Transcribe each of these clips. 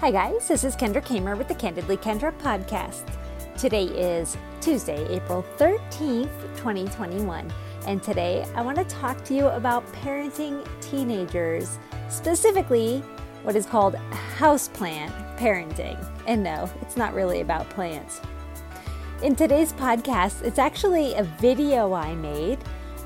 Hi, guys. This is Kendra Kamer with the Candidly Kendra podcast. Today is Tuesday, April 13th, 2021. And today I want to talk to you about parenting teenagers, specifically what is called houseplant parenting. And no, it's not really about plants. In today's podcast, it's actually a video I made,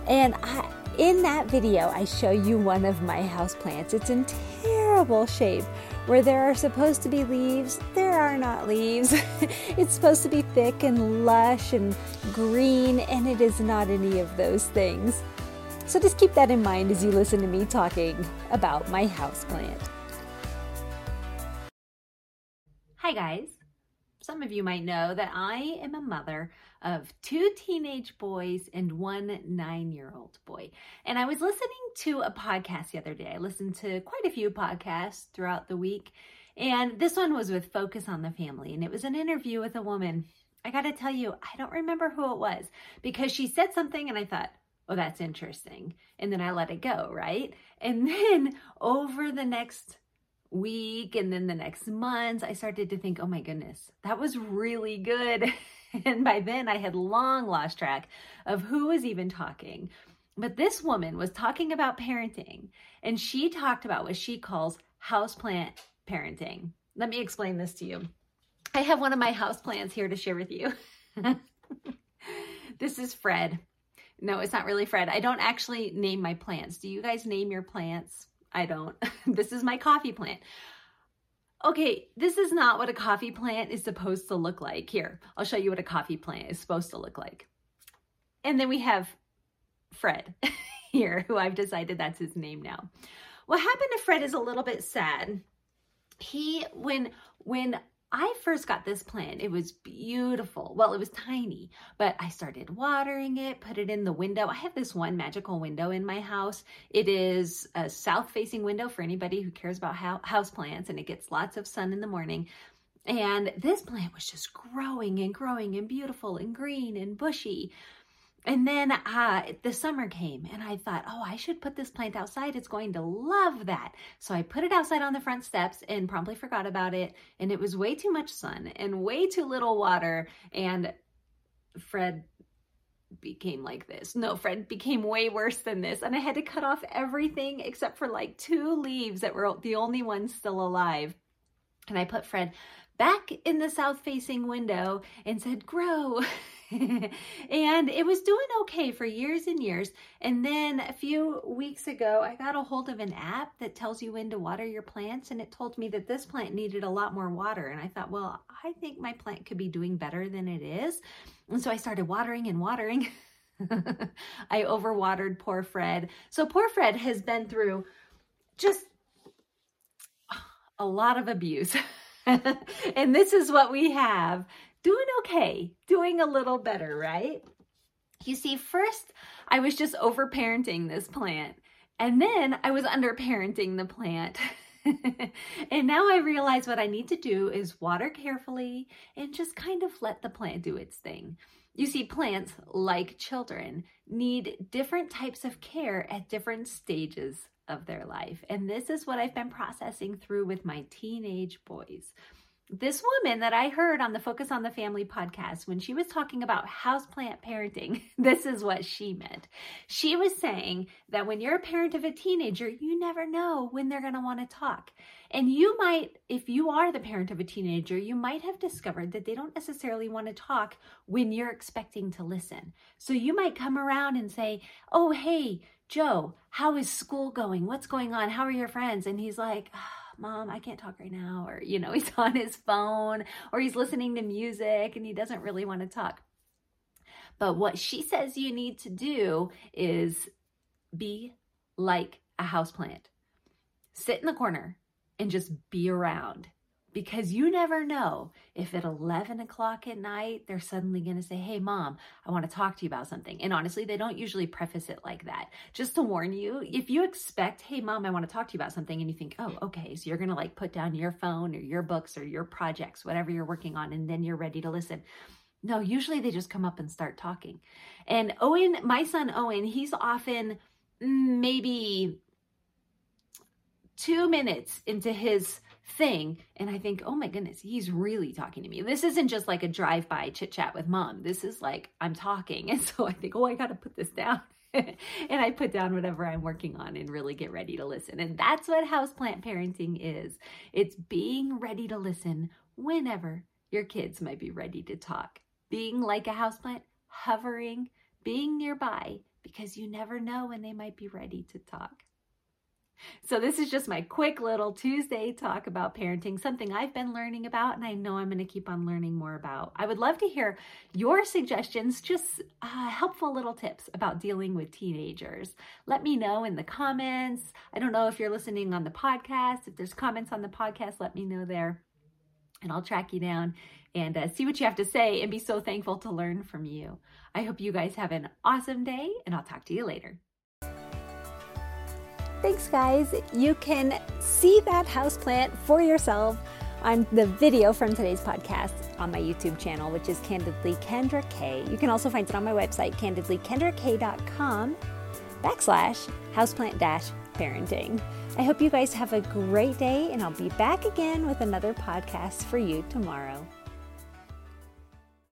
and I, in that video, I show you one of my houseplants. It's in terrible shape. Where there are supposed to be leaves, there are not leaves. it's supposed to be thick and lush and green, and it is not any of those things. So just keep that in mind as you listen to me talking about my houseplant. Hi, guys. Some of you might know that I am a mother of two teenage boys and one nine year old boy. And I was listening to a podcast the other day. I listened to quite a few podcasts throughout the week. And this one was with Focus on the Family. And it was an interview with a woman. I got to tell you, I don't remember who it was because she said something and I thought, oh, that's interesting. And then I let it go, right? And then over the next week and then the next month, I started to think, oh my goodness, that was really good. And by then I had long lost track of who was even talking. But this woman was talking about parenting, and she talked about what she calls houseplant parenting. Let me explain this to you. I have one of my houseplants here to share with you. this is Fred. No, it's not really Fred. I don't actually name my plants. Do you guys name your plants? I don't. this is my coffee plant. Okay, this is not what a coffee plant is supposed to look like. Here, I'll show you what a coffee plant is supposed to look like. And then we have Fred here, who I've decided that's his name now. What happened to Fred is a little bit sad. He, when, when I first got this plant. It was beautiful. Well, it was tiny, but I started watering it, put it in the window. I have this one magical window in my house. It is a south facing window for anybody who cares about house plants and it gets lots of sun in the morning. And this plant was just growing and growing and beautiful and green and bushy. And then uh, the summer came and I thought, oh, I should put this plant outside. It's going to love that. So I put it outside on the front steps and promptly forgot about it. And it was way too much sun and way too little water. And Fred became like this. No, Fred became way worse than this. And I had to cut off everything except for like two leaves that were the only ones still alive. And I put Fred back in the south facing window and said, grow. and it was doing okay for years and years. And then a few weeks ago, I got a hold of an app that tells you when to water your plants. And it told me that this plant needed a lot more water. And I thought, well, I think my plant could be doing better than it is. And so I started watering and watering. I overwatered poor Fred. So poor Fred has been through just a lot of abuse. and this is what we have doing okay, doing a little better, right? You see, first I was just over parenting this plant, and then I was under parenting the plant. and now I realize what I need to do is water carefully and just kind of let the plant do its thing. You see, plants, like children, need different types of care at different stages of their life. And this is what I've been processing through with my teenage boys this woman that I heard on the Focus on the Family podcast, when she was talking about houseplant parenting, this is what she meant. She was saying that when you're a parent of a teenager, you never know when they're going to want to talk. And you might, if you are the parent of a teenager, you might have discovered that they don't necessarily want to talk when you're expecting to listen. So you might come around and say, Oh, hey, Joe, how is school going? What's going on? How are your friends? And he's like, oh, Mom, I can't talk right now. Or, you know, he's on his phone or he's listening to music and he doesn't really want to talk. But what she says you need to do is be like a houseplant. Sit in the corner and just be around because you never know if at 11 o'clock at night they're suddenly going to say hey mom i want to talk to you about something. And honestly they don't usually preface it like that. Just to warn you if you expect hey mom i want to talk to you about something and you think oh okay so you're going to like put down your phone or your books or your projects whatever you're working on and then you're ready to listen no usually they just come up and start talking. And owen my son owen he's often mm, maybe two minutes into his thing and I think, oh my goodness, he's really talking to me. This isn't just like a drive by chit chat with mom. This is like I'm talking. And so I think, oh, I got to put this down. and I put down whatever I'm working on and really get ready to listen. And that's what houseplant parenting is it's being ready to listen whenever your kids might be ready to talk. Being like a houseplant, hovering, being nearby because you never know when they might be ready to talk. So, this is just my quick little Tuesday talk about parenting, something I've been learning about and I know I'm going to keep on learning more about. I would love to hear your suggestions, just uh, helpful little tips about dealing with teenagers. Let me know in the comments. I don't know if you're listening on the podcast. If there's comments on the podcast, let me know there and I'll track you down and uh, see what you have to say and be so thankful to learn from you. I hope you guys have an awesome day and I'll talk to you later. Thanks, guys. You can see that houseplant for yourself on the video from today's podcast on my YouTube channel, which is Candidly Kendra K. You can also find it on my website, candidlykendrak.com backslash houseplant dash parenting. I hope you guys have a great day, and I'll be back again with another podcast for you tomorrow.